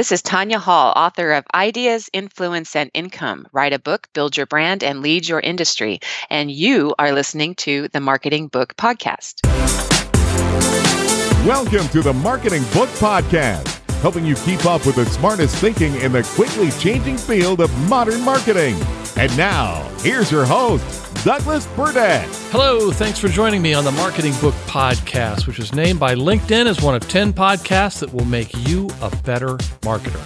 This is Tanya Hall, author of Ideas, Influence, and Income. Write a book, build your brand, and lead your industry. And you are listening to the Marketing Book Podcast. Welcome to the Marketing Book Podcast, helping you keep up with the smartest thinking in the quickly changing field of modern marketing. And now, here's your host, Douglas Burdett. Hello, thanks for joining me on the Marketing Book Podcast, which was named by LinkedIn as one of 10 podcasts that will make you a better marketer.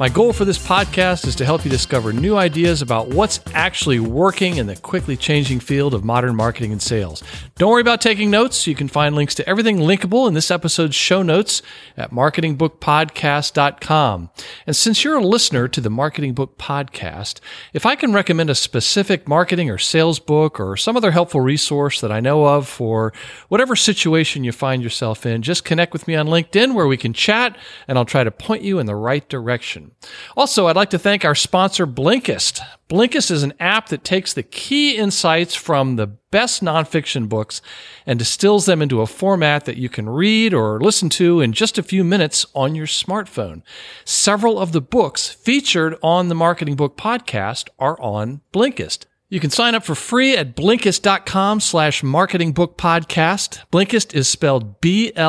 My goal for this podcast is to help you discover new ideas about what's actually working in the quickly changing field of modern marketing and sales. Don't worry about taking notes. You can find links to everything linkable in this episode's show notes at marketingbookpodcast.com. And since you're a listener to the Marketing Book Podcast, if I can recommend a specific marketing or sales book or some other helpful resource that I know of for whatever situation you find yourself in, just connect with me on LinkedIn where we can chat and I'll try to point you in the right direction. Also, I'd like to thank our sponsor, Blinkist. Blinkist is an app that takes the key insights from the best nonfiction books and distills them into a format that you can read or listen to in just a few minutes on your smartphone. Several of the books featured on the Marketing Book podcast are on Blinkist. You can sign up for free at Blinkist.com slash marketing book podcast. Blinkist is spelled B-L-I-N-K-I-S-T.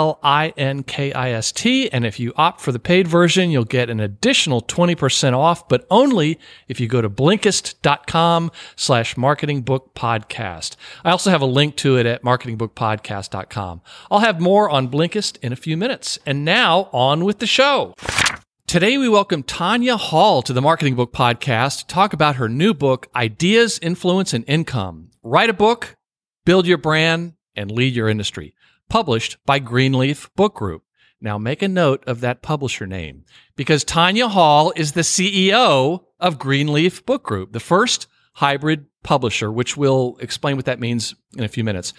And if you opt for the paid version, you'll get an additional 20% off, but only if you go to Blinkist.com slash marketing book podcast. I also have a link to it at marketingbookpodcast.com. I'll have more on Blinkist in a few minutes. And now on with the show. Today, we welcome Tanya Hall to the Marketing Book Podcast to talk about her new book, Ideas, Influence, and Income. Write a book, build your brand, and lead your industry. Published by Greenleaf Book Group. Now, make a note of that publisher name because Tanya Hall is the CEO of Greenleaf Book Group, the first hybrid publisher, which we'll explain what that means in a few minutes.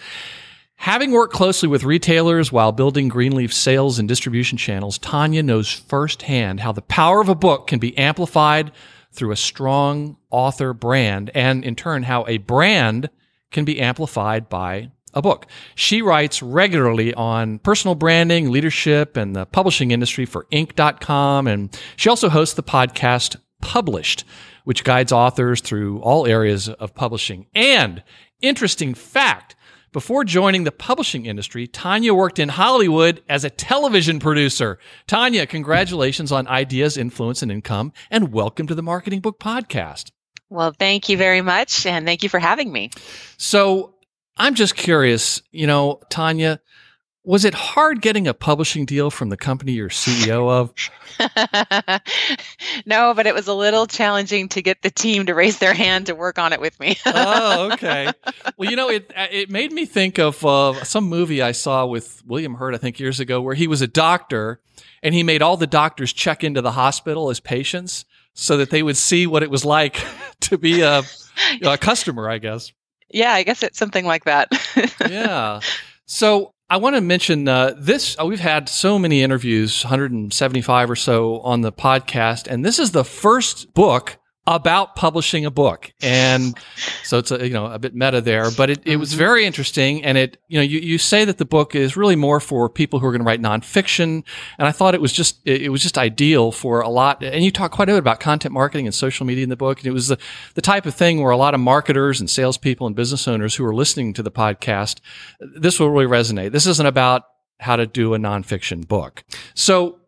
Having worked closely with retailers while building Greenleaf sales and distribution channels, Tanya knows firsthand how the power of a book can be amplified through a strong author brand, and in turn, how a brand can be amplified by a book. She writes regularly on personal branding, leadership, and the publishing industry for Inc.com, and she also hosts the podcast Published, which guides authors through all areas of publishing. And interesting fact, before joining the publishing industry, Tanya worked in Hollywood as a television producer. Tanya, congratulations on Ideas, Influence, and Income, and welcome to the Marketing Book Podcast. Well, thank you very much, and thank you for having me. So, I'm just curious, you know, Tanya, was it hard getting a publishing deal from the company you're CEO of? no, but it was a little challenging to get the team to raise their hand to work on it with me. oh, okay. Well, you know, it it made me think of uh, some movie I saw with William Hurt, I think years ago, where he was a doctor and he made all the doctors check into the hospital as patients so that they would see what it was like to be a, a customer, I guess. Yeah, I guess it's something like that. yeah. So I want to mention uh, this. Uh, we've had so many interviews, 175 or so on the podcast, and this is the first book about publishing a book. And so it's a, you know, a bit meta there, but it, it was mm-hmm. very interesting. And it, you know, you, you say that the book is really more for people who are going to write nonfiction. And I thought it was just, it, was just ideal for a lot. And you talk quite a bit about content marketing and social media in the book. And it was the, the type of thing where a lot of marketers and salespeople and business owners who are listening to the podcast, this will really resonate. This isn't about how to do a nonfiction book. So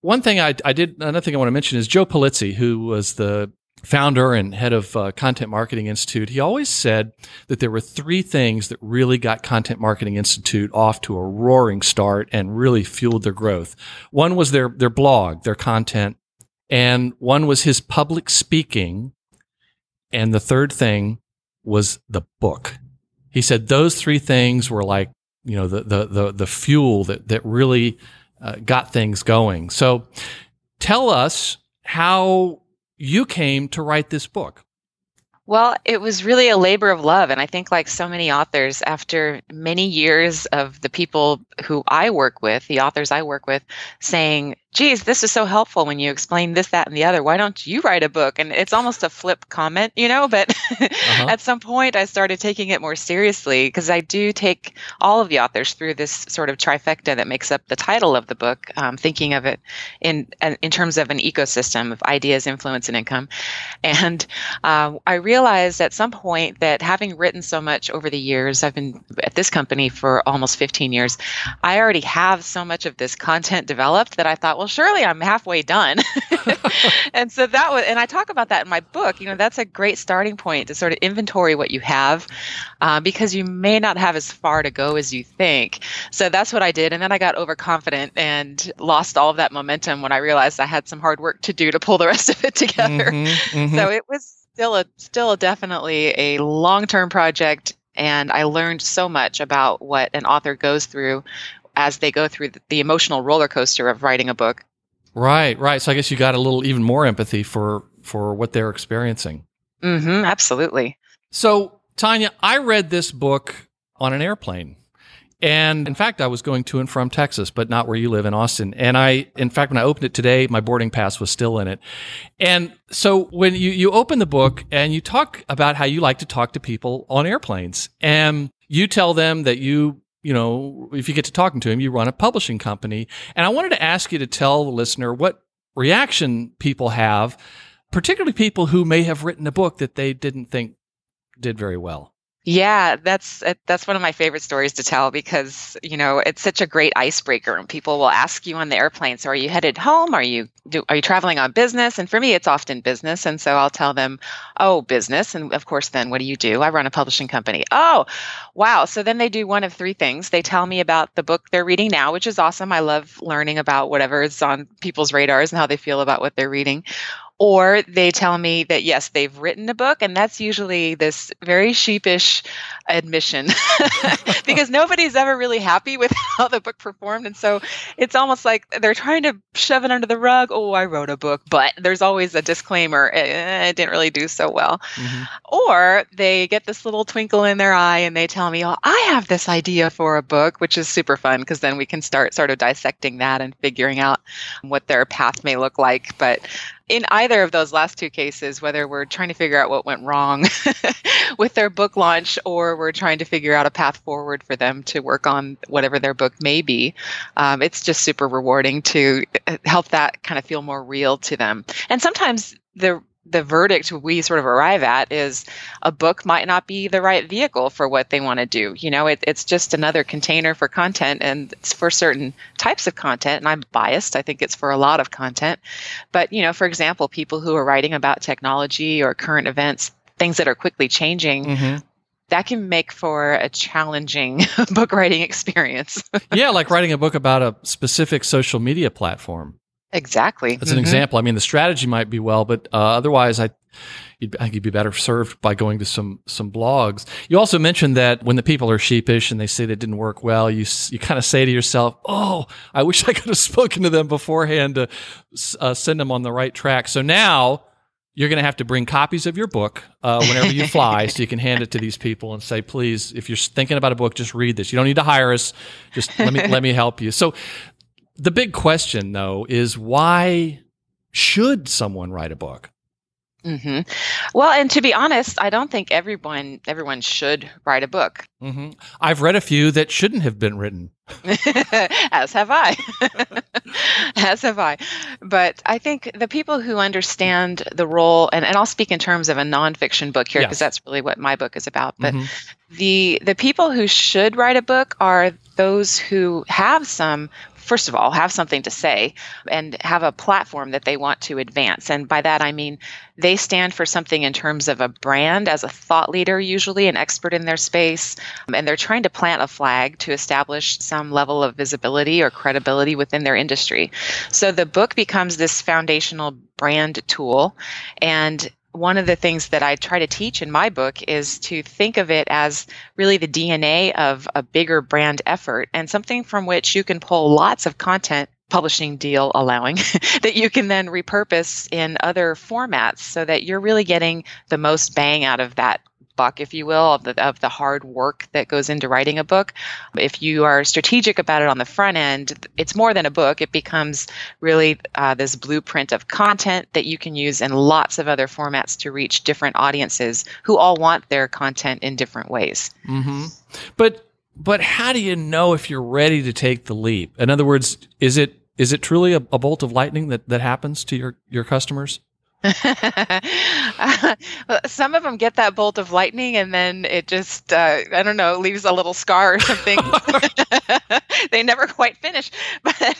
one thing I, I, did, another thing I want to mention is Joe Pulizzi, who was the founder and head of uh, Content Marketing Institute, he always said that there were three things that really got Content Marketing Institute off to a roaring start and really fueled their growth. One was their their blog, their content, and one was his public speaking, and the third thing was the book. He said those three things were like you know the the the, the fuel that that really uh, got things going. So, tell us how you came to write this book. Well, it was really a labor of love. And I think, like so many authors, after many years of the people who I work with, the authors I work with, saying, geez, this is so helpful when you explain this, that, and the other. Why don't you write a book? And it's almost a flip comment, you know, but uh-huh. at some point I started taking it more seriously because I do take all of the authors through this sort of trifecta that makes up the title of the book, um, thinking of it in, in terms of an ecosystem of ideas, influence, and income. And uh, I realized at some point that having written so much over the years, I've been at this company for almost 15 years, I already have so much of this content developed that I thought, well, surely I'm halfway done. and so that was, and I talk about that in my book. You know, that's a great starting point to sort of inventory what you have uh, because you may not have as far to go as you think. So that's what I did. And then I got overconfident and lost all of that momentum when I realized I had some hard work to do to pull the rest of it together. Mm-hmm, mm-hmm. So it was still a, still definitely a long term project and I learned so much about what an author goes through as they go through the emotional roller coaster of writing a book. Right, right. So I guess you got a little even more empathy for for what they're experiencing. Mm-hmm, absolutely. So Tanya, I read this book on an airplane. And in fact, I was going to and from Texas, but not where you live in Austin. And I, in fact, when I opened it today, my boarding pass was still in it. And so when you, you open the book and you talk about how you like to talk to people on airplanes and you tell them that you you know, if you get to talking to him, you run a publishing company. And I wanted to ask you to tell the listener what reaction people have, particularly people who may have written a book that they didn't think did very well. Yeah, that's uh, that's one of my favorite stories to tell because you know it's such a great icebreaker, and people will ask you on the airplane. So, are you headed home? Are you do, are you traveling on business? And for me, it's often business, and so I'll tell them, "Oh, business." And of course, then what do you do? I run a publishing company. Oh, wow! So then they do one of three things. They tell me about the book they're reading now, which is awesome. I love learning about whatever is on people's radars and how they feel about what they're reading or they tell me that yes they've written a book and that's usually this very sheepish admission. Because nobody's ever really happy with how the book performed and so it's almost like they're trying to shove it under the rug. Oh i wrote a book but there's always a disclaimer. Eh, it didn't really do so well. Mm-hmm. or they get this little twinkle in their eye and they tell me oh i have this idea for a book which is super fun because then we can start sort of dissecting that and figuring out what their path may look like. But in either of those last two cases, whether we're trying to figure out what went wrong with their book launch or we're trying to figure out a path forward for them to work on whatever their book may be, um, it's just super rewarding to uh, help that kind of feel more real to them. And sometimes the the verdict we sort of arrive at is a book might not be the right vehicle for what they want to do. You know, it, it's just another container for content and it's for certain types of content. And I'm biased. I think it's for a lot of content. But, you know, for example, people who are writing about technology or current events, things that are quickly changing. Mm-hmm. That can make for a challenging book writing experience. yeah, like writing a book about a specific social media platform. Exactly. That's an mm-hmm. example. I mean, the strategy might be well, but uh, otherwise, I, you'd, I think you'd be better served by going to some some blogs. You also mentioned that when the people are sheepish and they say that didn't work well, you you kind of say to yourself, "Oh, I wish I could have spoken to them beforehand to uh, send them on the right track." So now you're going to have to bring copies of your book uh, whenever you fly so you can hand it to these people and say please if you're thinking about a book just read this you don't need to hire us just let me let me help you so the big question, though, is why should someone write a book? Mm-hmm. Well, and to be honest, I don't think everyone everyone should write a book. Mm-hmm. I've read a few that shouldn't have been written. As have I. As have I. But I think the people who understand the role, and, and I'll speak in terms of a nonfiction book here because yes. that's really what my book is about. But mm-hmm. the the people who should write a book are those who have some first of all, have something to say and have a platform that they want to advance. And by that, I mean they stand for something in terms of a brand as a thought leader, usually an expert in their space. Um, and they're trying to plant a flag to establish some level of visibility or credibility within their industry. So the book becomes this foundational brand tool. And one of the things that I try to teach in my book is to think of it as really the DNA of a bigger brand effort and something from which you can pull lots of content publishing deal allowing that you can then repurpose in other formats so that you're really getting the most bang out of that buck, if you will, of the, of the hard work that goes into writing a book. If you are strategic about it on the front end, it's more than a book. It becomes really uh, this blueprint of content that you can use in lots of other formats to reach different audiences who all want their content in different ways. Mm-hmm. But but how do you know if you're ready to take the leap? In other words, is it is it truly a, a bolt of lightning that, that happens to your, your customers? Some of them get that bolt of lightning, and then it just, uh, I don't know, leaves a little scar or something. they never quite finish. But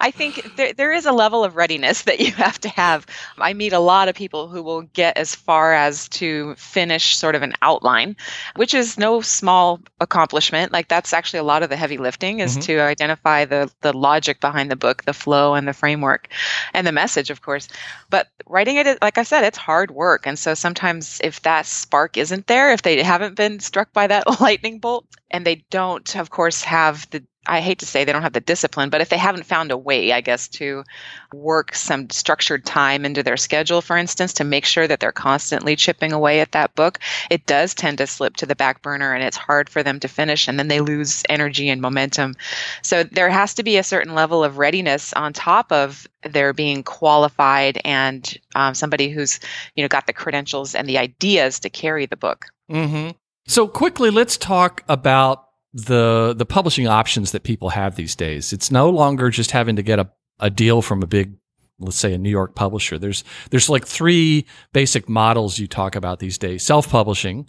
I think there, there is a level of readiness that you have to have. I meet a lot of people who will get as far as to finish sort of an outline, which is no small accomplishment. Like, that's actually a lot of the heavy lifting is mm-hmm. to identify the, the logic behind the book, the flow, and the framework, and the message, of course. But writing it like I said, it's hard work. And so sometimes if that spark isn't there, if they haven't been struck by that lightning bolt and they don't, of course, have the I hate to say they don't have the discipline, but if they haven't found a way, I guess, to work some structured time into their schedule, for instance, to make sure that they're constantly chipping away at that book, it does tend to slip to the back burner and it's hard for them to finish and then they lose energy and momentum. So there has to be a certain level of readiness on top of their being qualified and um, somebody who's, you know, got the credentials and the ideas to carry the book. Mm-hmm. So quickly, let's talk about the the publishing options that people have these days. It's no longer just having to get a, a deal from a big let's say a New York publisher. There's there's like three basic models you talk about these days. Self-publishing,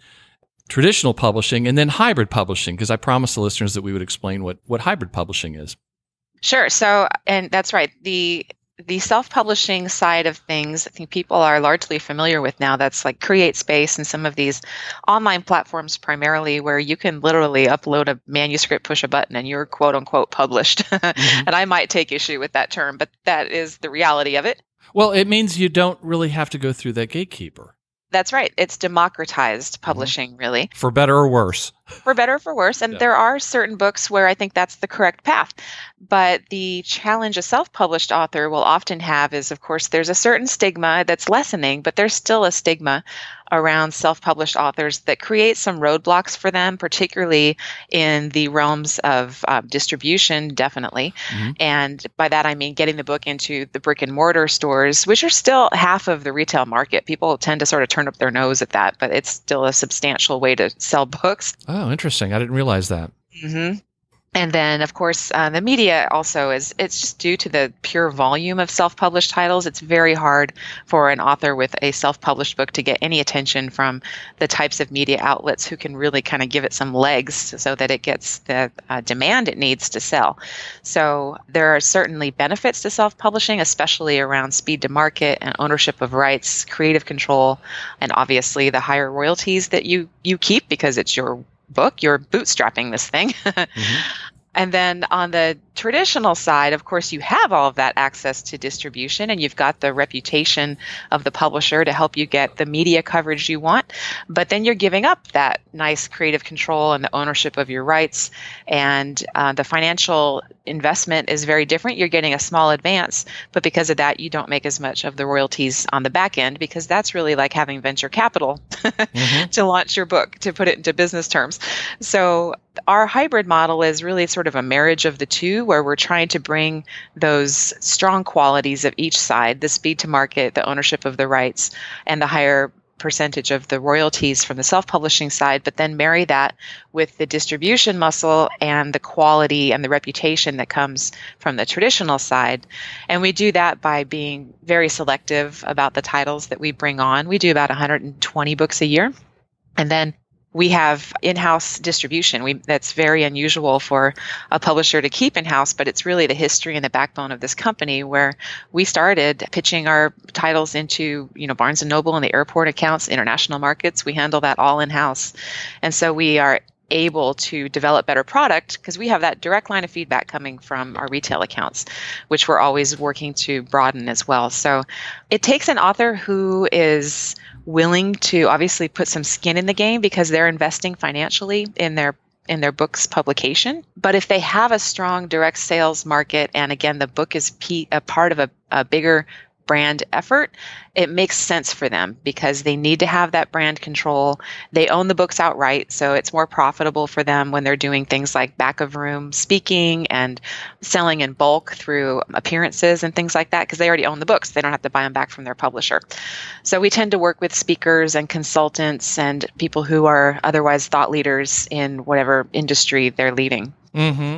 traditional publishing, and then hybrid publishing because I promised the listeners that we would explain what what hybrid publishing is. Sure. So, and that's right. The the self-publishing side of things i think people are largely familiar with now that's like CreateSpace and some of these online platforms primarily where you can literally upload a manuscript push a button and you're quote unquote published mm-hmm. and i might take issue with that term but that is the reality of it well it means you don't really have to go through that gatekeeper that's right. It's democratized mm-hmm. publishing, mm-hmm. really. For better or worse. For better or for worse. And yeah. there are certain books where I think that's the correct path. But the challenge a self published author will often have is, of course, there's a certain stigma that's lessening, but there's still a stigma around self published authors that creates some roadblocks for them, particularly in the realms of uh, distribution, definitely. Mm-hmm. And by that, I mean getting the book into the brick and mortar stores, which are still half of the retail market. People tend to sort of turn up their nose at that, but it's still a substantial way to sell books. Oh, interesting. I didn't realize that. Mm-hmm and then of course uh, the media also is it's just due to the pure volume of self-published titles it's very hard for an author with a self-published book to get any attention from the types of media outlets who can really kind of give it some legs so that it gets the uh, demand it needs to sell so there are certainly benefits to self-publishing especially around speed to market and ownership of rights creative control and obviously the higher royalties that you you keep because it's your book, you're bootstrapping this thing. mm-hmm. And then on the traditional side, of course, you have all of that access to distribution and you've got the reputation of the publisher to help you get the media coverage you want. But then you're giving up that nice creative control and the ownership of your rights. And uh, the financial investment is very different. You're getting a small advance, but because of that, you don't make as much of the royalties on the back end because that's really like having venture capital mm-hmm. to launch your book, to put it into business terms. So our hybrid model is really sort of a marriage of the two where we're trying to bring those strong qualities of each side the speed to market the ownership of the rights and the higher percentage of the royalties from the self-publishing side but then marry that with the distribution muscle and the quality and the reputation that comes from the traditional side. And we do that by being very selective about the titles that we bring on. We do about 120 books a year. And then we have in-house distribution. We, that's very unusual for a publisher to keep in-house, but it's really the history and the backbone of this company where we started pitching our titles into, you know, Barnes and Noble and the airport accounts, international markets. We handle that all in-house. And so we are able to develop better product because we have that direct line of feedback coming from our retail accounts which we're always working to broaden as well so it takes an author who is willing to obviously put some skin in the game because they're investing financially in their in their book's publication. But if they have a strong direct sales market, and again, the book is a part of a, a bigger brand effort, it makes sense for them because they need to have that brand control. They own the books outright, so it's more profitable for them when they're doing things like back of room speaking and selling in bulk through appearances and things like that because they already own the books. They don't have to buy them back from their publisher. So we tend to work with speakers and consultants and people who are otherwise thought leaders in whatever industry they're leading. Mm-hmm.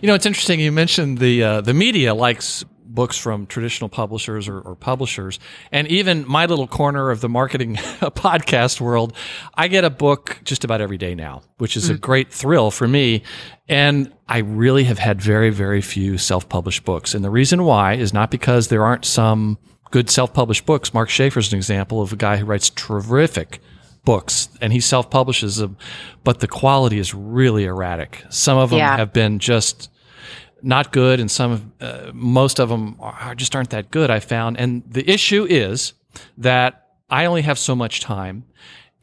You know, it's interesting. You mentioned the uh, the media likes books from traditional publishers or, or, publishers. And even my little corner of the marketing podcast world, I get a book just about every day now, which is mm-hmm. a mm. great thrill for me. And I really have had very, very few self published books. And the reason why is not because there aren't some good self published books. Mark Schaefer is an example of a guy who writes terrific books and he self publishes them, but the quality is really erratic. Some of them yeah. have been just not good, and some, uh, most of them are, just aren't that good. I found, and the issue is that I only have so much time,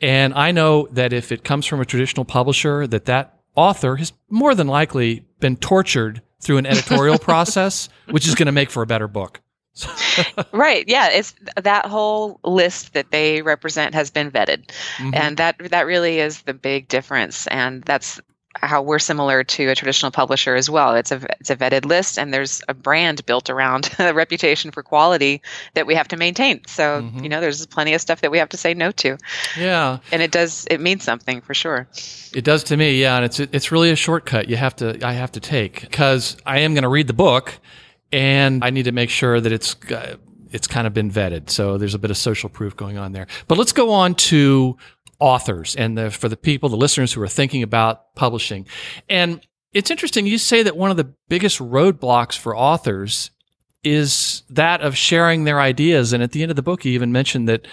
and I know that if it comes from a traditional publisher, that that author has more than likely been tortured through an editorial process, which is going to make for a better book. right yeah it's that whole list that they represent has been vetted mm-hmm. and that that really is the big difference and that's how we're similar to a traditional publisher as well. It's a it's a vetted list, and there's a brand built around a reputation for quality that we have to maintain. So mm-hmm. you know, there's plenty of stuff that we have to say no to. Yeah, and it does it means something for sure. It does to me, yeah, and it's it's really a shortcut you have to I have to take because I am going to read the book, and I need to make sure that it's. Uh, it's kind of been vetted. So there's a bit of social proof going on there. But let's go on to authors and the, for the people, the listeners who are thinking about publishing. And it's interesting. You say that one of the biggest roadblocks for authors is that of sharing their ideas. And at the end of the book, you even mentioned that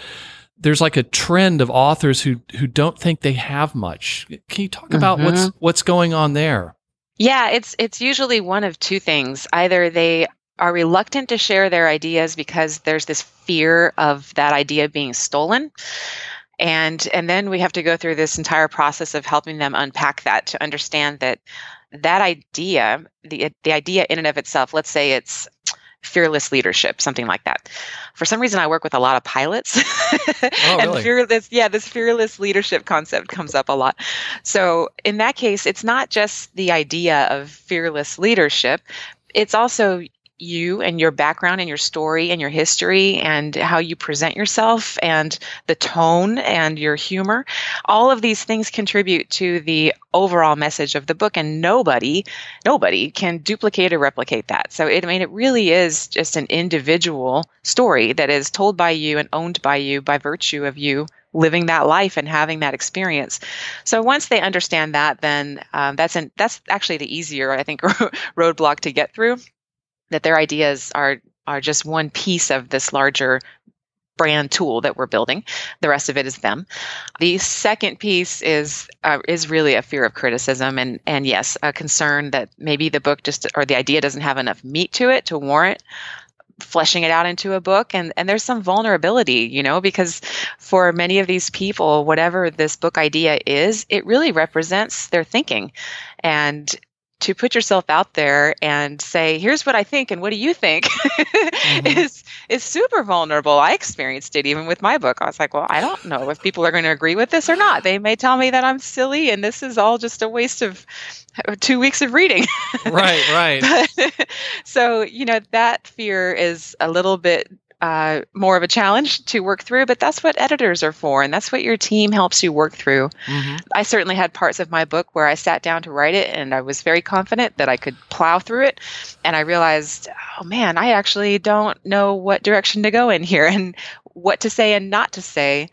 there's like a trend of authors who who don't think they have much. Can you talk mm-hmm. about what's mm-hmm. what's going on there? Yeah, it's it's usually one of two things. Either they are reluctant to share their ideas because there's this fear of that idea being stolen and and then we have to go through this entire process of helping them unpack that to understand that that idea the the idea in and of itself let's say it's fearless leadership something like that. For some reason i work with a lot of pilots. Oh, and really? fearless yeah this fearless leadership concept comes up a lot. So in that case it's not just the idea of fearless leadership. It's also you and your background and your story and your history and how you present yourself and the tone and your humor. All of these things contribute to the overall message of the book and nobody nobody can duplicate or replicate that. So it, I mean it really is just an individual story that is told by you and owned by you by virtue of you living that life and having that experience. So once they understand that, then um, that's an, that's actually the easier, I think, roadblock to get through that their ideas are are just one piece of this larger brand tool that we're building. The rest of it is them. The second piece is uh, is really a fear of criticism and and yes, a concern that maybe the book just or the idea doesn't have enough meat to it to warrant fleshing it out into a book and and there's some vulnerability you know because for many of these people whatever this book idea is it really represents their thinking and to put yourself out there and say, "Here's what I think, and what do you think?" mm-hmm. is is super vulnerable. I experienced it even with my book. I was like, "Well, I don't know if people are going to agree with this or not. They may tell me that I'm silly, and this is all just a waste of two weeks of reading." right, right. but, so you know that fear is a little bit uh, more of a challenge to work through, but that's what editors are for, and that's what your team helps you work through. Mm-hmm. I certainly had parts of my book where I sat down to write it, and I was very confident that I could plow through it. And I realized, oh man, I actually don't know what direction to go in here and what to say and not to say.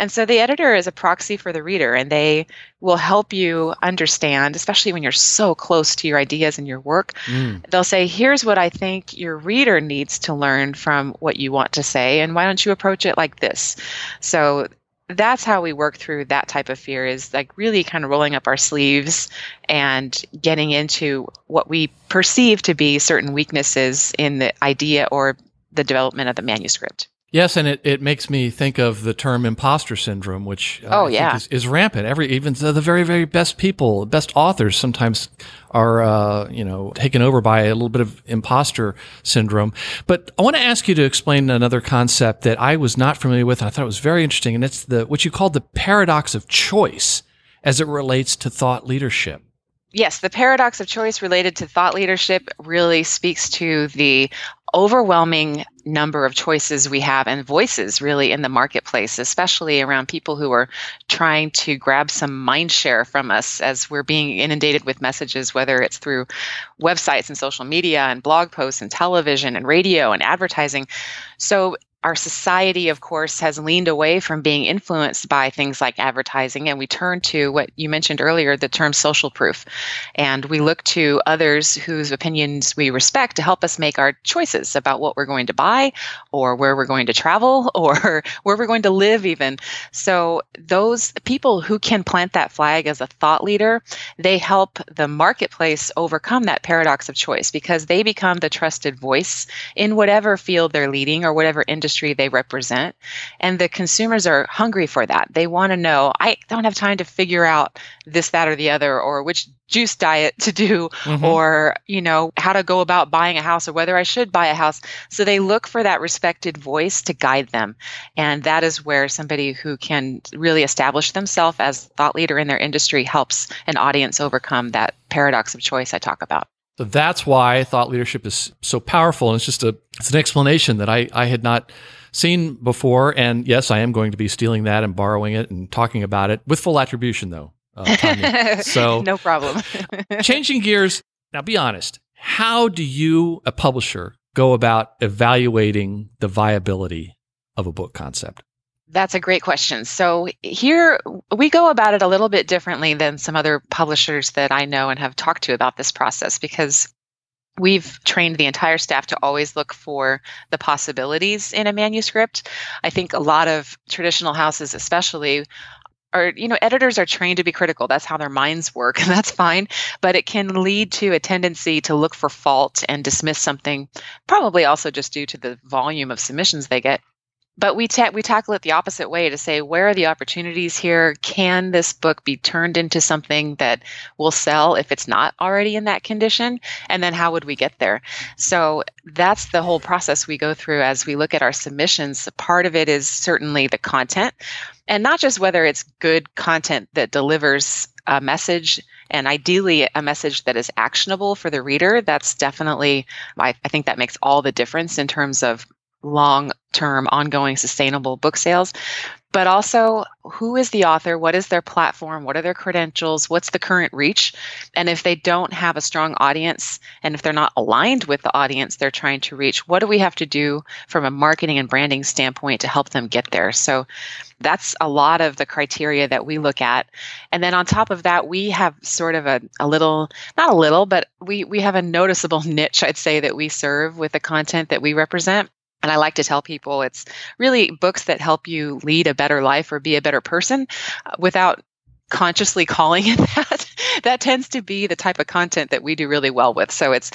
And so the editor is a proxy for the reader, and they will help you understand, especially when you're so close to your ideas and your work. Mm. They'll say, Here's what I think your reader needs to learn from what you want to say, and why don't you approach it like this? So that's how we work through that type of fear is like really kind of rolling up our sleeves and getting into what we perceive to be certain weaknesses in the idea or the development of the manuscript. Yes, and it, it makes me think of the term imposter syndrome, which uh, oh yeah is, is, rampant. Every even the, the, very very best people, best authors, sometimes are uh, you know taken over by a little bit of imposter syndrome. But I want to ask you to explain another concept that I was not familiar with. and I thought it was very interesting, and it's the what you called the paradox of choice as it relates to thought leadership. Yes, the paradox of choice related to thought leadership really speaks to the overwhelming number of choices we have and voices really in the marketplace, especially around people who are trying to grab some mind share from us as we're being inundated with messages, whether it's through websites and social media and blog posts and television and radio and advertising. So our society, of course, has leaned away from being influenced by things like advertising, and we turn to what you mentioned earlier the term social proof. And we look to others whose opinions we respect to help us make our choices about what we're going to buy, or where we're going to travel, or where we're going to live, even. So, those people who can plant that flag as a thought leader, they help the marketplace overcome that paradox of choice because they become the trusted voice in whatever field they're leading or whatever industry industry they represent. And the consumers are hungry for that. They want to know, I don't have time to figure out this, that, or the other, or which juice diet to do, mm-hmm. or, you know, how to go about buying a house or whether I should buy a house. So they look for that respected voice to guide them. And that is where somebody who can really establish themselves as thought leader in their industry helps an audience overcome that paradox of choice I talk about. So that's why thought leadership is so powerful. And it's just a it's an explanation that I, I had not seen before. And yes, I am going to be stealing that and borrowing it and talking about it with full attribution though. Uh, so no problem. changing gears. Now be honest. How do you, a publisher, go about evaluating the viability of a book concept? That's a great question. So, here we go about it a little bit differently than some other publishers that I know and have talked to about this process because we've trained the entire staff to always look for the possibilities in a manuscript. I think a lot of traditional houses, especially, are you know editors are trained to be critical that's how their minds work and that's fine but it can lead to a tendency to look for fault and dismiss something probably also just due to the volume of submissions they get but we ta- we tackle it the opposite way to say where are the opportunities here? Can this book be turned into something that will sell if it's not already in that condition? And then how would we get there? So that's the whole process we go through as we look at our submissions. Part of it is certainly the content and not just whether it's good content that delivers a message and ideally a message that is actionable for the reader. That's definitely I, I, think that makes all the difference in terms of long term, ongoing, sustainable book sales, but also who is the author? What is their platform? What are their credentials? What's the current reach? And if they don't have a strong audience and if they're not aligned with the audience they're trying to reach, what do we have to do from a marketing and branding standpoint to help them get there? So that's a lot of the criteria that we look at. And then on top of that, we have sort of a, a little, not a little, but we, we have a noticeable niche, I'd say, that we serve with the content that we represent. And I like to tell people it's really books that help you lead a better life or be a better person uh, without consciously calling it that that tends to be the type of content that we do really well with. So it's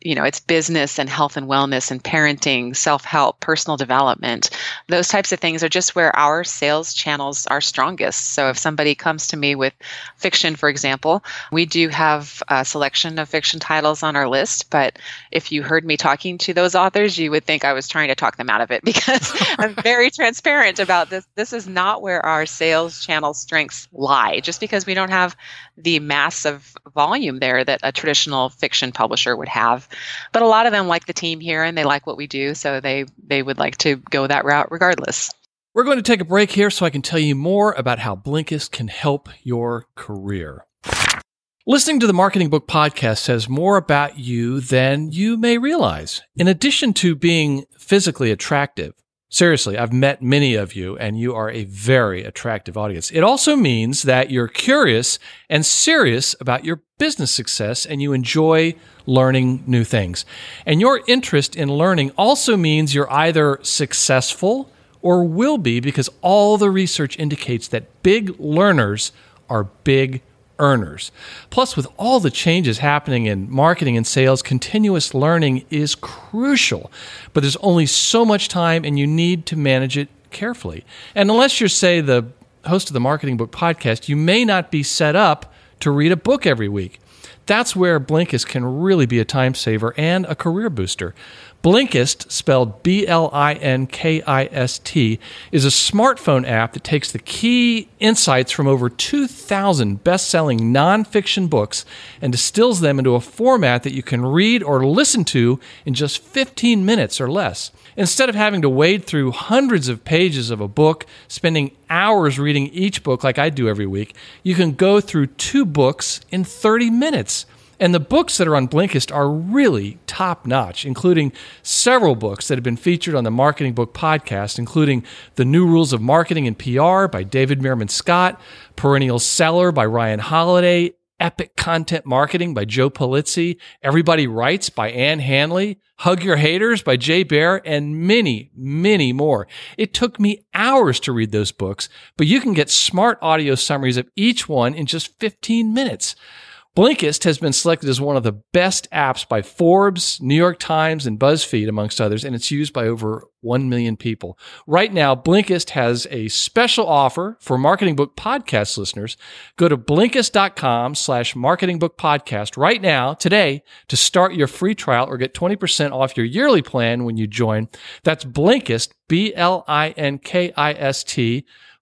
you know it's business and health and wellness and parenting self-help personal development. Those types of things are just where our sales channels are strongest. So if somebody comes to me with fiction for example we do have a selection of fiction titles on our list. But if you heard me talking to those authors you would think i was trying to talk them out of it because i'm very transparent about this. This is not where our sales channel strengths lie. Just because we don't have the massive volume there that a traditional fiction publisher would have but a lot of them like the team here and they like what we do, so they they would like to go that route regardless. We're going to take a break here so I can tell you more about how Blinkist can help your career. Listening to the Marketing Book Podcast says more about you than you may realize. In addition to being physically attractive, Seriously, I've met many of you and you are a very attractive audience. It also means that you're curious and serious about your business success and you enjoy learning new things. And your interest in learning also means you're either successful or will be because all the research indicates that big learners are big earners. Plus, with all the changes happening in marketing and sales, continuous learning is crucial. But there's only so much time and you need to manage it carefully. And unless you're, say, the host of the Marketing Book Podcast, you may not be set up to read a book every week. That's where Blinkist can really be a time saver and a career booster. Blinkist, spelled B L I N K I S T, is a smartphone app that takes the key insights from over 2,000 best selling nonfiction books and distills them into a format that you can read or listen to in just 15 minutes or less. Instead of having to wade through hundreds of pages of a book, spending hours reading each book like I do every week, you can go through two books in 30 minutes. And the books that are on Blinkist are really top notch, including several books that have been featured on the Marketing Book Podcast, including The New Rules of Marketing and PR by David Meerman Scott, Perennial Seller by Ryan Holiday, Epic Content Marketing by Joe Pulizzi, Everybody Writes by Ann Handley, Hug Your Haters by Jay Baer, and many, many more. It took me hours to read those books, but you can get smart audio summaries of each one in just 15 minutes. Blinkist has been selected as one of the best apps by Forbes, New York Times, and BuzzFeed, amongst others, and it's used by over 1 million people. Right now, Blinkist has a special offer for Marketing Book Podcast listeners. Go to Blinkist.com slash Marketing Book Podcast right now, today, to start your free trial or get 20% off your yearly plan when you join. That's Blinkist, B-L-I-N-K-I-S-T,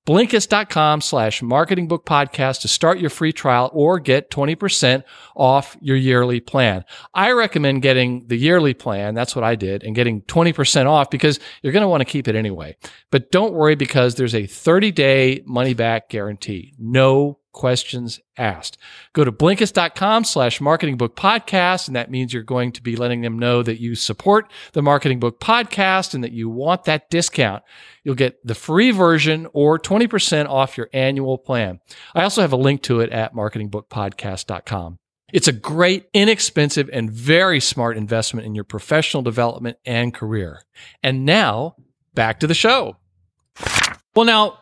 Blinkist.com slash marketing book podcast to start your free trial or get 20% off your yearly plan. I recommend getting the yearly plan. That's what I did and getting 20% off because you're going to want to keep it anyway. But don't worry because there's a 30 day money back guarantee. No questions asked. Go to Blinkist.com slash marketing book podcast. And that means you're going to be letting them know that you support the marketing book podcast and that you want that discount. You'll get the free version or 20% off your annual plan. I also have a link to it at marketingbookpodcast.com. It's a great, inexpensive, and very smart investment in your professional development and career. And now back to the show. Well, now,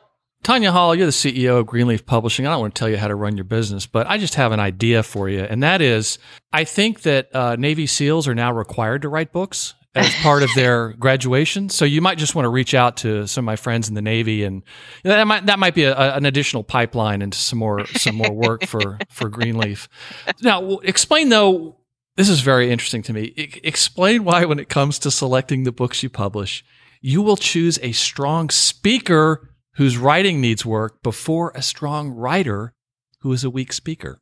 Tanya Hall, you're the CEO of Greenleaf Publishing. I don't want to tell you how to run your business, but I just have an idea for you. And that is, I think that uh, Navy SEALs are now required to write books as part of their graduation. So you might just want to reach out to some of my friends in the Navy, and that might that might be a, an additional pipeline into some more some more work for for Greenleaf. Now, explain though. This is very interesting to me. I, explain why, when it comes to selecting the books you publish, you will choose a strong speaker whose writing needs work before a strong writer who is a weak speaker.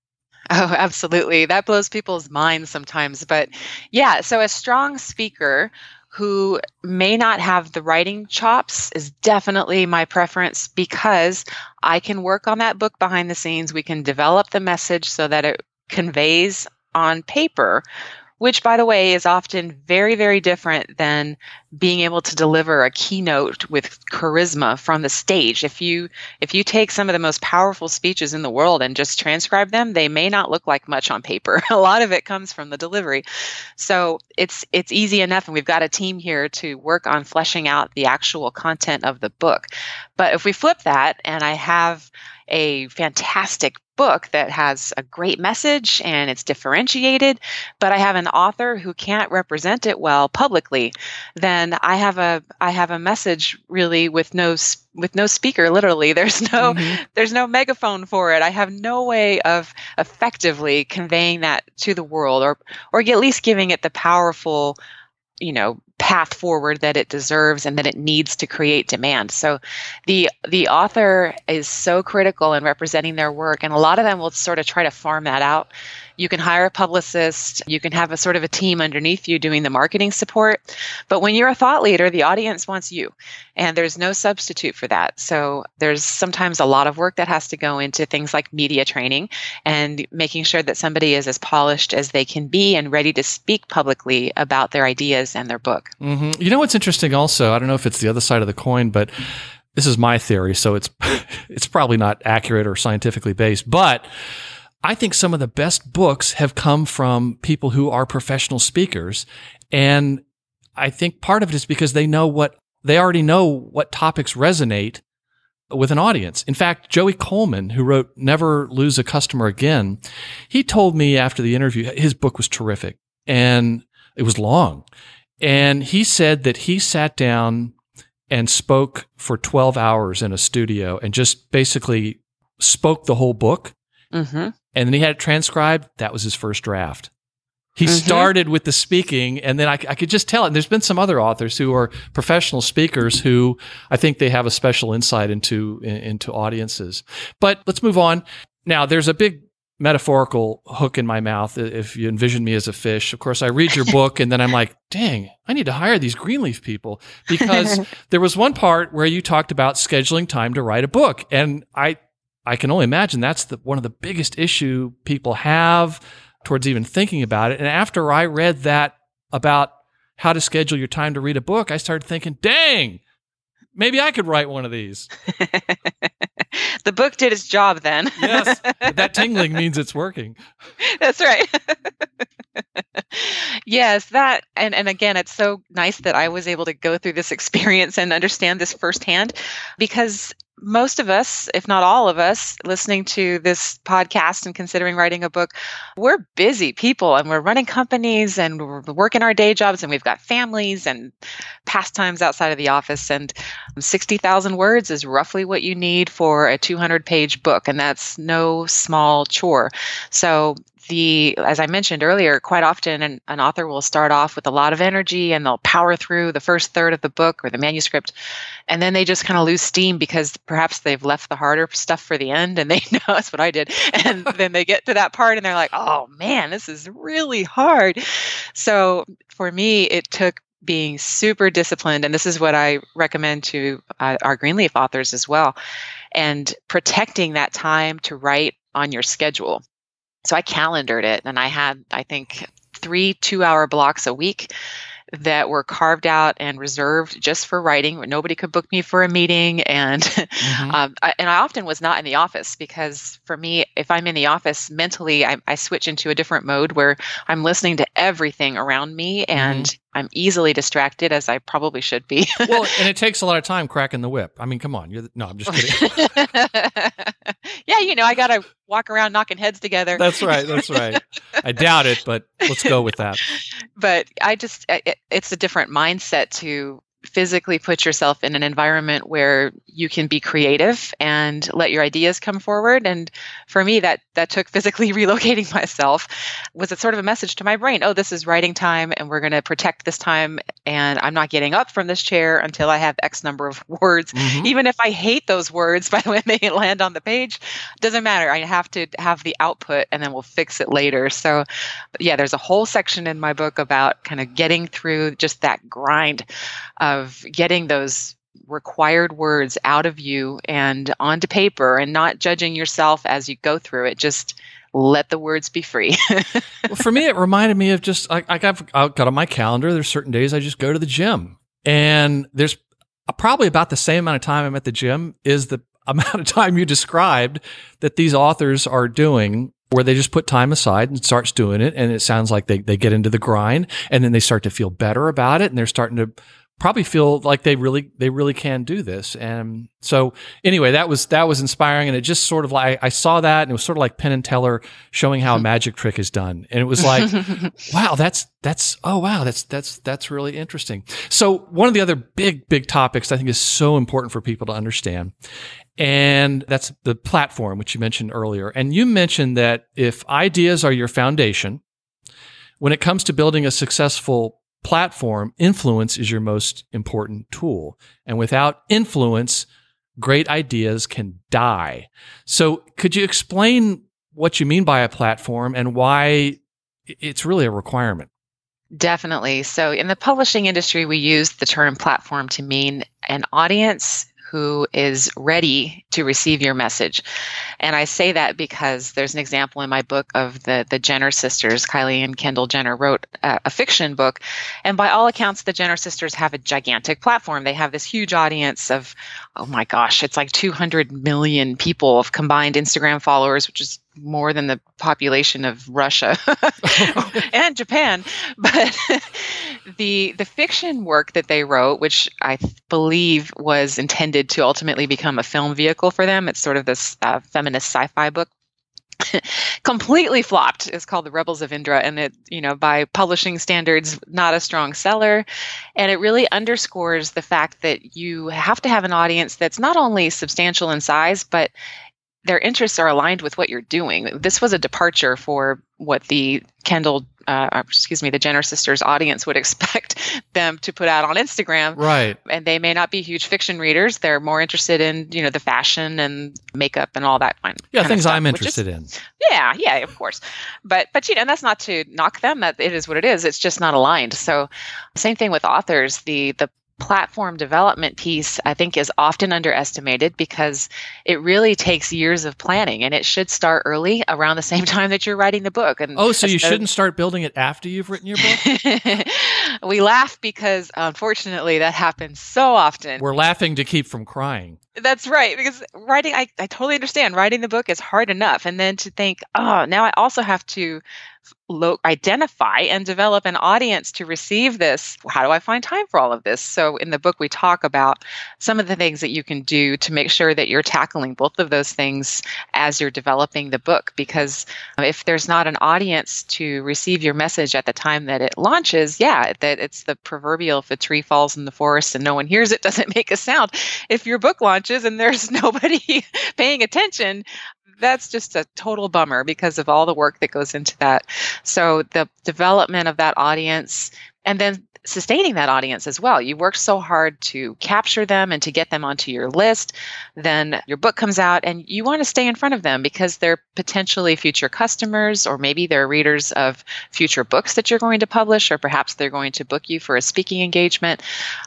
Oh, absolutely. That blows people's minds sometimes. But yeah, so a strong speaker who may not have the writing chops is definitely my preference because I can work on that book behind the scenes. We can develop the message so that it conveys on paper which by the way is often very very different than being able to deliver a keynote with charisma from the stage. If you if you take some of the most powerful speeches in the world and just transcribe them they may not look like much on paper. A lot of it comes from the delivery. So it's it's easy enough and we've got a team here to work on fleshing out the actual content of the book. But if we flip that and i have a fantastic book that has a great message and it's differentiated, but I have an author who can't represent it well publicly, then I have a I have a message really with no with no speaker literally there's no mm-hmm. there's no megaphone for it i have no way of effectively conveying that to the world or or at least giving it the powerful you know path forward that it deserves and that it needs to create demand. So the the author is so critical in representing their work and a lot of them will sort of try to farm that out. You can hire a publicist, you can have a sort of a team underneath you doing the marketing support, but when you're a thought leader, the audience wants you. And there's no substitute for that. So there's sometimes a lot of work that has to go into things like media training and making sure that somebody is as polished as they can be and ready to speak publicly about their ideas and their book. Mm-hmm. You know what's interesting? Also, I don't know if it's the other side of the coin, but this is my theory, so it's it's probably not accurate or scientifically based, but I think some of the best books have come from people who are professional speakers, and I think part of it is because they know what they already know what topics resonate with an audience. In fact, Joey Coleman, who wrote Never Lose a Customer Again, he told me after the interview, his book was terrific and it was long. And he said that he sat down and spoke for 12 hours in a studio and just basically spoke the whole book. Mm-hmm. And then he had it transcribed. That was his first draft. He mm-hmm. started with the speaking, and then I, I, could just tell. it. And there's been some other authors who are professional speakers who I think they have a special insight into into audiences. But let's move on. Now, there's a big metaphorical hook in my mouth if you envision me as a fish. Of course, I read your book and then I'm like, dang, I need to hire these Greenleaf people because there was one part where you talked about scheduling time to write a book. And I, I can only imagine that's the, one of the biggest issue people have towards even thinking about it. And after I read that about how to schedule your time to read a book, I started thinking, dang, maybe I could write one of these. the book did its job then. yes, that tingling means it's working. That's right. yes, that and and again, it's so nice that I was able to go through this experience and understand this firsthand because most of us, if not all of us, listening to this podcast and considering writing a book, we're busy people and we're running companies and we're working our day jobs and we've got families and pastimes outside of the office. And 60,000 words is roughly what you need for a 200 page book. And that's no small chore. So the as i mentioned earlier quite often an, an, author will start off with a lot of energy and they'll power through the first third of the book or the manuscript and then they just kind of lose steam because perhaps they've left the harder stuff for the end and they know that's what i did. And then they get to that part and they're like oh man this is really hard. So for me it took being super disciplined and this is what i recommend to uh, our greenleaf authors as well and protecting that time to write on your schedule so I calendared it and I had, I think, three two hour blocks a week that were carved out and reserved just for writing. Nobody could book me for a meeting, and mm-hmm. um, I, and I often was not in the office because for me, if I'm in the office mentally, I, I switch into a different mode where I'm listening to everything around me, and mm-hmm. I'm easily distracted as I probably should be. well, and it takes a lot of time cracking the whip. I mean, come on. You're the, no, I'm just kidding. yeah, you know, I got to walk around knocking heads together. That's right. That's right. I doubt it, but let's go with that. But I just, it, it's a different mindset to physically put yourself in an environment where you can be creative and let your ideas come forward. And for me that that took physically relocating myself was it sort of a message to my brain oh this is writing time and we're going to protect this time and i'm not getting up from this chair until i have x number of words. Mm-hmm. even if i hate those words by the way they land on the page doesn't matter. I have to have the output and then we'll fix it later. So yeah there's a whole section in my book about kind of getting through just that grind of getting those required words out of you and onto paper and not judging yourself as you go through it. Just let the words be free. Well, for me it reminded me of just like I, have I've got on my calendar. There's certain days i just go to the gym. And there's probably about the same amount of time i'm at the gym is the amount of time you described that these authors are doing where they just put time aside and starts doing it. And it sounds like they, they get into the grind and then they start to feel better about it and they're starting to probably feel like they really they really can do this. And so anyway that was that was inspiring. And it just sort of like i saw that and it was sort of like penn and teller showing how a magic trick is done. And it was like wow that's that's oh wow that's that's that's really interesting. So one of the other big big topics i think is so important for people to understand. And that's the platform which you mentioned earlier. And you mentioned that if ideas are your foundation when it comes to building a successful platform, influence is your most important tool. And without influence, great ideas can die. So could you explain what you mean by a platform and why it's really a requirement? Definitely. So in the publishing industry, we use the term platform to mean an audience who is ready to receive your message. And I say that because there's an example in my book of the the Jenner sisters. Kylie and Kendall Jenner wrote a, a fiction book, and by all accounts, the Jenner sisters have a gigantic platform. They have this huge audience of, oh my gosh, it's like 200 million people of combined Instagram followers, which is more than the population of Russia and Japan. But the the fiction work that they wrote, which I believe was intended to ultimately become a film vehicle for them, it's sort of this uh, feminist sci-fi book completely flopped. It's called The Rebels of Indra, and it, you know, by publishing standards, not a strong seller. And it really underscores the fact that you have to have an audience that's not only substantial in size, but their interests are aligned with what you're doing. This was a departure for what the Kendall, uh, uh excuse me, the Jenner sisters audience would expect them to put out on Instagram. Right. And they may not be huge fiction readers. They're more interested in, you know, the fashion and makeup and all that fine. Yeah, things stuff, I'm interested is, in. Yeah, yeah, of course. But but you know, that's not to knock them. That it is what it is. It's just not aligned. So same thing with authors. The the platform development piece i think is often underestimated because it really takes years of planning and it should start early around the same time that you're writing the book. And oh so you shouldn't start building it after you've written your book? We laugh because unfortunately that happens so often. We're laughing to keep from crying. That's right because writing I, I totally understand. Writing the book is hard enough. And then to think oh now i also have to lo- identify and develop an audience to receive this. How do I find time for all of this? So, in the book, we talk about some of the things that you can do to make sure that you're tackling both of those things as you're developing the book. Because if there's not an audience to receive your message at the time that it launches, yeah, that it's the proverbial if a tree falls in the forest and no one hears it, doesn't make a sound. If your book launches and there's nobody paying attention, that's just a total bummer because of all the work that goes into that. So the development of that audience and then sustaining that audience as well. You work so hard to capture them and to get them onto your list. Then your book comes out and you want to stay in front of them because they're potentially future customers or maybe they're readers of future books that you're going to publish or perhaps they're going to book you for a speaking engagement.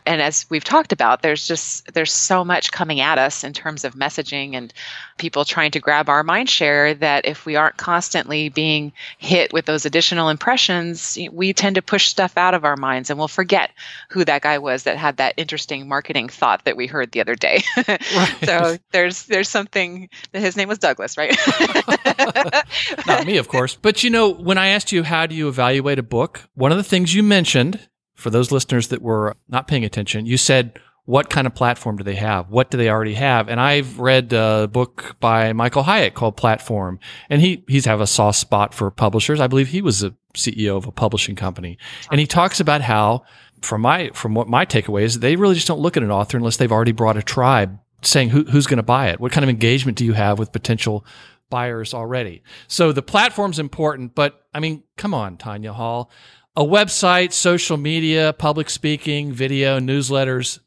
And as we've talked about, there's just there's so much coming at us in terms of messaging and people trying to grab our mind share that if we aren't constantly being hit with those additional impressions, we tend to push stuff out of our minds and we'll forget who that guy was that had that interesting marketing thought that we heard the other day. right. So there's there's something that his name was Douglas, right? Not me, of course. But you know, when I asked you how do you evaluate a book, one of the things you mentioned for those listeners that were not paying attention, you said what kind of platform do they have? What do they already have? And I've read a book by Michael Hyatt called Platform, and he he's have a soft spot for publishers. I believe he was a CEO of a publishing company, and he talks about how, from my from what my takeaway is, they really just don't look at an author unless they've already brought a tribe saying who, who's going to buy it. What kind of engagement do you have with potential buyers already? So the platform's important, but I mean, come on, Tanya Hall. A website, social media, public speaking, video, newsletters,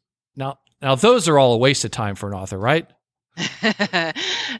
now, those are all a waste of time for an author, right?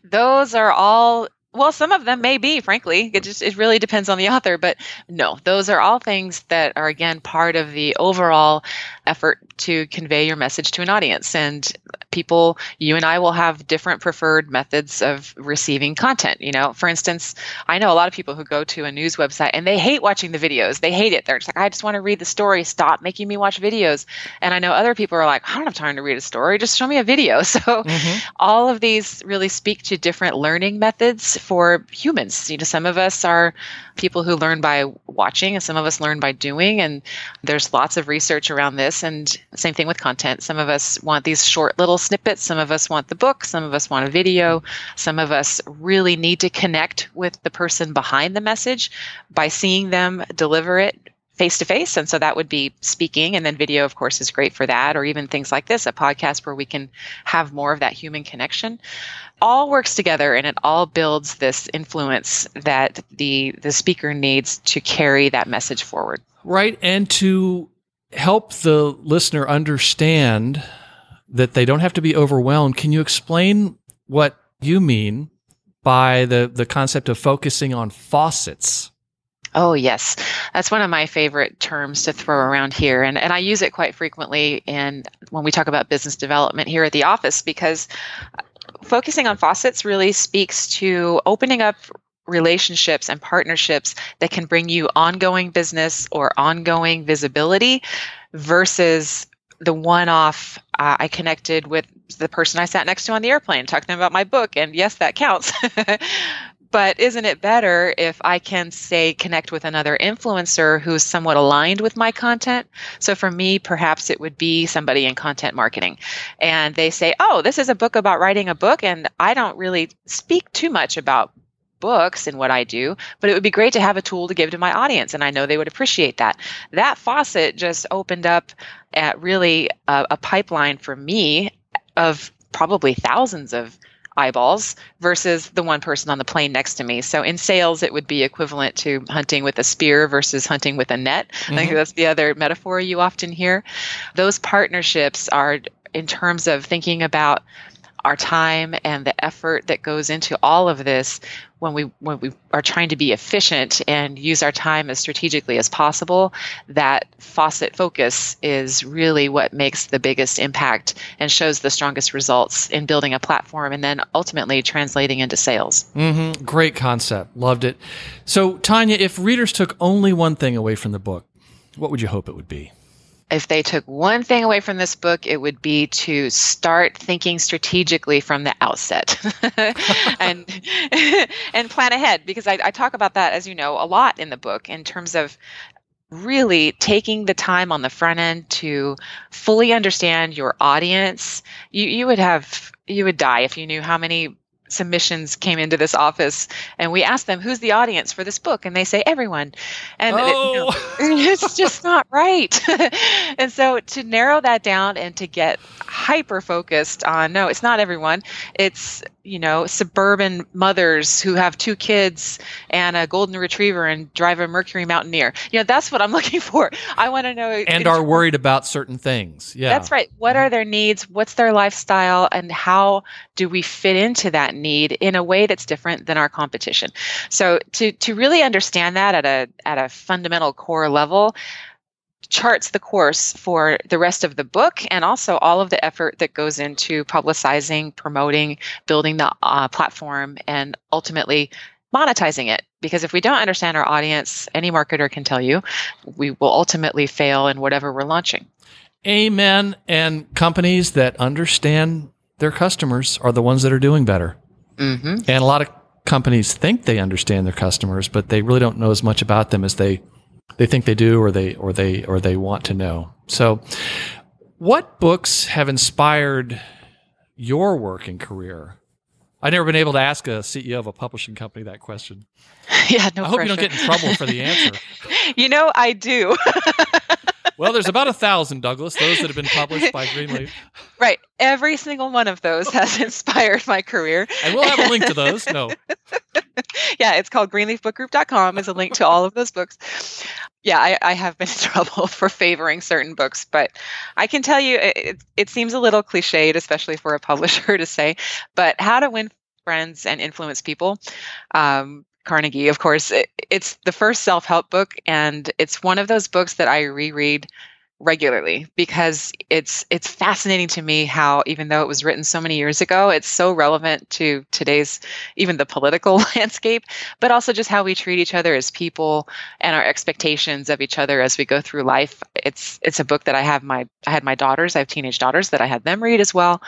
those are all well, some of them may be, frankly. It just it really depends on the author, but no, those are all things that are again part of the overall effort to convey your message to an audience. And people, you and I will have different preferred methods of receiving content. You know, for instance, I know a lot of people who go to a news website and they hate watching the videos. They hate it. They're just like, I just want to read the story. Stop making me watch videos. And I know other people are like, I don't have time to read a story. Just show me a video. So mm-hmm. all of these really speak to different learning methods for humans. You know, some of us are people who learn by watching and some of us learn by doing. And there's lots of research around this. And same thing with content. Some of us want these short little snippets. Some of us want the book. Some of us want a video. Some of us really need to connect with the person behind the message by seeing them deliver it face to face. And so that would be speaking. And then video, of course, is great for that, or even things like this a podcast where we can have more of that human connection. All works together and it all builds this influence that the, the speaker needs to carry that message forward. Right. And to help the listener understand that they don't have to be overwhelmed, can you explain what you mean by the, the concept of focusing on faucets? Oh, yes. That's one of my favorite terms to throw around here. And, and I use it quite frequently in when we talk about business development here at the office because uh, focusing on faucets really speaks to opening up relationships and partnerships that can bring you ongoing business or ongoing visibility versus the one off uh, I connected with the person I sat next to on the airplane talking about my book. And yes, that counts. but isn't it better if I can say connect with another influencer who's somewhat aligned with my content? So for me, perhaps it would be somebody in content marketing. And they say, oh, this is a book about writing a book. And I don't really speak too much about books and what I do, but it would be great to have a tool to give to my audience. And I know they would appreciate that. That faucet just opened up at really a, a pipeline for me of probably thousands of eyeballs versus the one person on the plane next to me. So in sales, it would be equivalent to hunting with a spear versus hunting with a net. Mm-hmm. I think mm-hmm. that's the other metaphor you often hear. Those partnerships are in terms of thinking about our time and the effort that goes into all of this when we when we are trying to be efficient and use our time as strategically as possible that faucet focus is really what makes the biggest impact and shows the strongest results in building a platform and then ultimately translating into sales. Mm-hmm. great concept. Loved it. So tanya if readers took only one thing away from the book what would you hope it would be if they took one thing away from this book, it would be to start thinking strategically from the outset and and plan ahead. Because I, I talk about that, as you know, a lot in the book in terms of really taking the time on the front end to fully understand your audience. You you would have you would die if you knew how many submissions came into this office and we asked them who's the audience for this book? And they say everyone. And uh, oh. it, it's just not right. And so to narrow that down and to get hyper focused on no it's not everyone. It's you know suburban mothers who have two kids and a golden retriever and drive a mercury mountaineer. You know that's what i'm looking for. I want to know and are worried about certain things. Yeah. That's right. What are their needs? What's their lifestyle? And how do we fit into that need in a way that's different than our competition? So to to really understand that at a at a fundamental core level charts the course for the rest of the book and also all of the effort that goes into publicizing, promoting, building the uh, platform, and ultimately monetizing it. Because if we don't understand our audience, any marketer can tell you, we will ultimately fail in whatever we're launching. Amen. And companies that understand their customers are the ones that are doing better. Mm-hmm. And a lot of companies think they understand their customers, but they really don't know as much about them as they they think they do or they or they or they want to know. So what books have inspired your work and career? I've never been able to ask a CEO of a publishing company that question. Yeah, no I hope pressure. you don't get in trouble for the answer. you know, I do. well, there's about a thousand, Douglas, those that have been published by Greenleaf. Right. Every single one of those has inspired my career. And we'll have a link to those. No. Yeah, it's called greenleafbookgroup.com is a link to all of those books. Yeah, I, I, have been in trouble for favoring certain books, but I can tell you it, it seems a little cliched, especially for a publisher to say, but How to Win Friends and Influence People um, Carnegie, of course, it, it's the first self help book, and it's one of those books that I reread regularly because it's it's fascinating to me how even though it was written so many years ago it's so relevant to today's even the political landscape but also just how we treat each other as people and our expectations of each other as we go through life. It's it's a book that I have my I had my daughters I have teenage daughters that I had them read as well.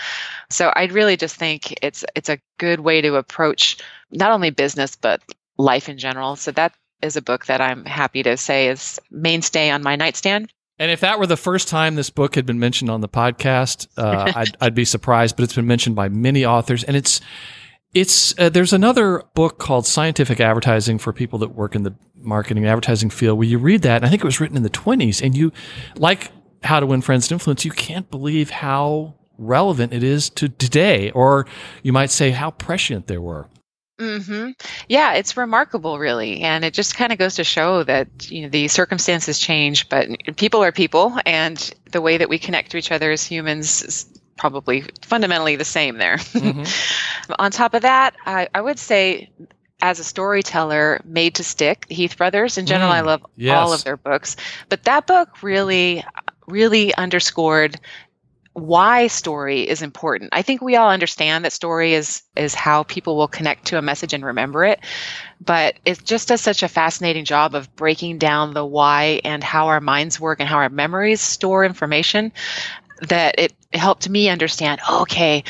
So I really just think it's it's a good way to approach not only business but life in general. So that is a book that I'm happy to say is mainstay on my nightstand and if that were the first time this book had been mentioned on the podcast, uh, I'd, I'd, be surprised. But it's been mentioned by many authors, and it's it's uh, there's another book called Scientific Advertising for people that work in the marketing and advertising field. Where you read that, and I think it was written in the 20s, and you like How to Win Friends and Influence. You can't believe how relevant it is to today, or you might say how prescient they were. Mm-hmm. Yeah, it's remarkable, really, and it just kind of goes to show that you know the circumstances change, but people are people, and the way that we connect to each other as humans is probably fundamentally the same there. Mm-hmm. On top of that, I, I, would say. As a storyteller, Made to Stick, the Heath Brothers. In general, mm, I love yes. all of their books, but that book really, really underscored why story is important. I think we all understand that story is is how people will connect to a message and remember it, but it just does such a fascinating job of breaking down the why and how our minds work and how our memories store information that it helped me understand, okay,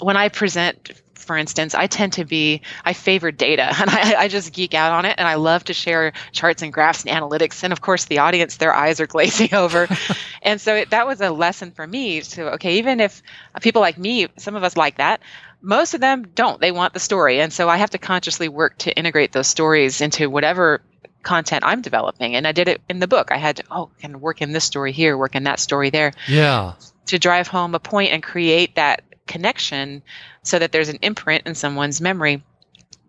when I present for instance, I tend to be, I favor data and I, I just geek out on it. And I love to share charts and graphs and analytics. And of course, the audience, their eyes are glazing over. and so it, that was a lesson for me to, okay, even if people like me, some of us like that, most of them don't. They want the story. And so I have to consciously work to integrate those stories into whatever content I'm developing. And I did it in the book. I had to, oh, can work in this story here, work in that story there. Yeah. To drive home a point and create that connection so that there's an imprint in someone's memory.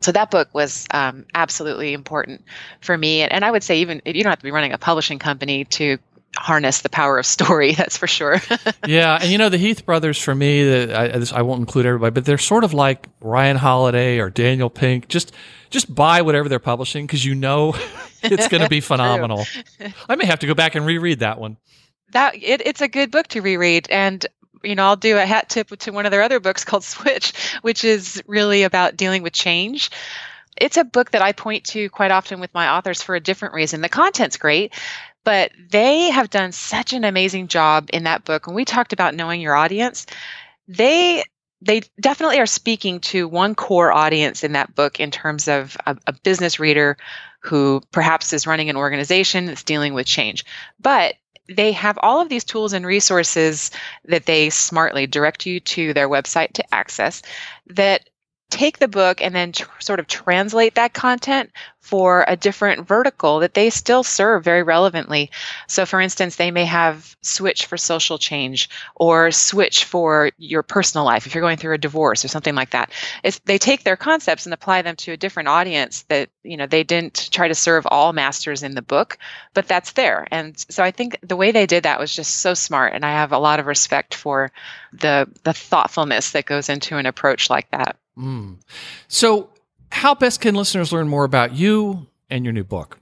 So that book was um, absolutely important for me. And, and I would say even you don't have to be running a publishing company to harness the power of story. That's for sure. yeah, and you know the Heath brothers for me, the, I, this, I won't include everybody, but they're sort of like Ryan Holiday or Daniel Pink. Just just buy whatever they're publishing because you know it's going to be phenomenal. I may have to go back and reread that one. That it, it's a good book to reread, and you know, I'll do a hat tip to one of their other books called Switch, which is really about dealing with change. It's a book that I point to quite often with my authors for a different reason. The content's great, but they have done such an amazing job in that book. When we talked about knowing your audience, they they definitely are speaking to one core audience in that book in terms of a, a business reader who perhaps is running an organization that's dealing with change. But they have all of these tools and resources that they smartly direct you to their website to access that take the book and then tr- sort of translate that content for a different vertical that they still serve very relevantly. So, for instance, they may have switch for social change or switch for your personal life if you're going through a divorce or something like that. It's, they take their concepts and apply them to a different audience that, you know, they didn't try to serve all masters in the book, but that's there. And so I think the way they did that was just so smart. And I have a lot of respect for the, the thoughtfulness that goes into an approach like that. Mm. So, how best can listeners learn more about you and your new book?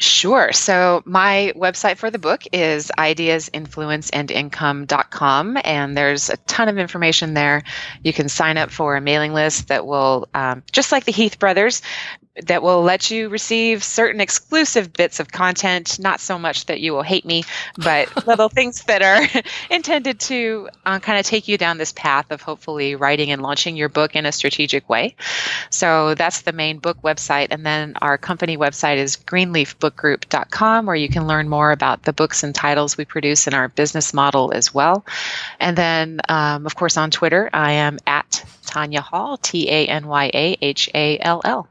Sure. So my website for the book is ideasinfluenceandincome.com, and there's a ton of information there. You can sign up for a mailing list that will, um, just like the Heath brothers, that will let you receive certain exclusive bits of content, not so much that you will hate me, but little things that are intended to uh, kind of take you down this path of hopefully writing and launching your book in a strategic way. So that's the main book website. And then our company website is greenleafbookgroup.com, where you can learn more about the books and titles we produce in our business model as well. And then, um, of course, on Twitter, I am at Tanya Hall, T A N Y A H A L L.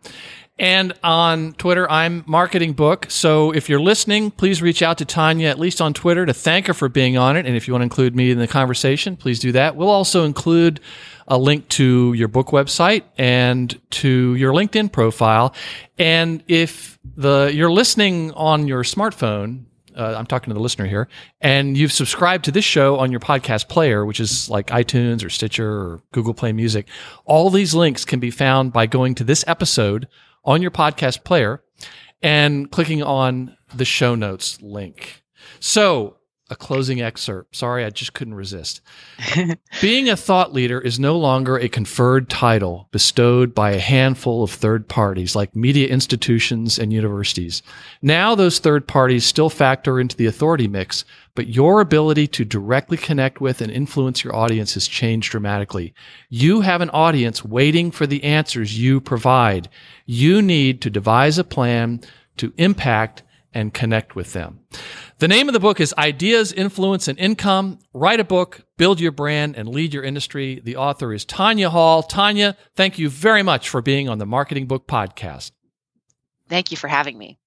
And on Twitter, I'm Marketing Book. So if you're listening, please reach out to Tanya, at least on Twitter, to thank her for being on it. And if you want to include me in the conversation, please do that. We'll also include a link to your book website and to your LinkedIn profile. And if the you're listening on your smartphone, uh, I'm talking to the listener here, and you've subscribed to this show on your podcast player, which is like iTunes or Stitcher or Google Play Music, all these links can be found by going to this episode on your podcast player and clicking on the show notes link. So, a closing excerpt. Sorry, I just couldn't resist. Being a thought leader is no longer a conferred title bestowed by a handful of third parties like media institutions and universities. Now, those third parties still factor into the authority mix, but your ability to directly connect with and influence your audience has changed dramatically. You have an audience waiting for the answers you provide. You need to devise a plan to impact and connect with them. The name of the book is Ideas, Influence, and Income. Write a book, build your brand, and lead your industry. The author is Tanya Hall. Tanya, thank you very much for being on the Marketing Book Podcast. Thank you for having me.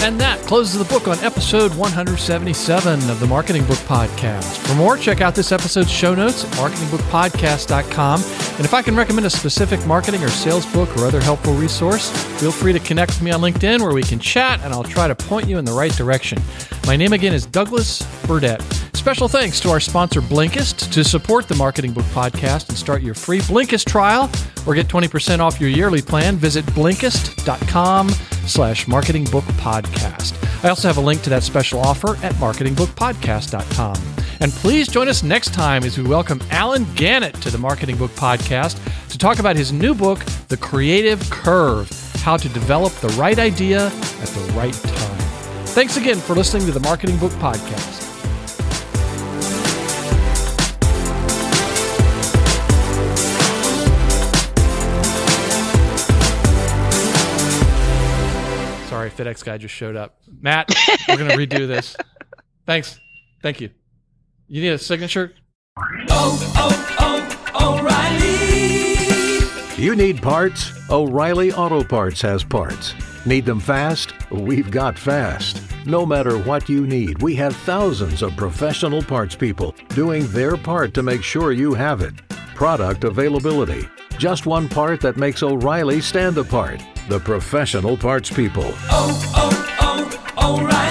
And that closes the book on episode 177 of the Marketing Book Podcast. For more, check out this episode's show notes at marketingbookpodcast.com. And if I can recommend a specific marketing or sales book or other helpful resource, feel free to connect with me on LinkedIn where we can chat and I'll try to point you in the right direction. My name again is Douglas Burdett. Special thanks to our sponsor Blinkist to support the Marketing Book Podcast and start your free Blinkist trial or get 20% off your yearly plan. Visit Blinkist.com slash marketing book podcast. I also have a link to that special offer at marketingbookpodcast.com. And please join us next time as we welcome Allen Gannett to the Marketing Book Podcast to talk about his new book, The Creative Curve How to Develop the Right Idea at the Right Time. Thanks again for listening to the Marketing Book Podcast. FedEx guy just showed up. Matt, we're going to redo this. Thanks. Thank you. You need a signature? Oh, oh, oh, O'Reilly. You need parts? O'Reilly Auto Parts has parts. Need them fast? We've got fast. No matter what you need, we have thousands of professional parts people doing their part to make sure you have it. Product availability. Just one part that makes O'Reilly stand apart. The professional parts people. Oh, oh, oh, O'Reilly.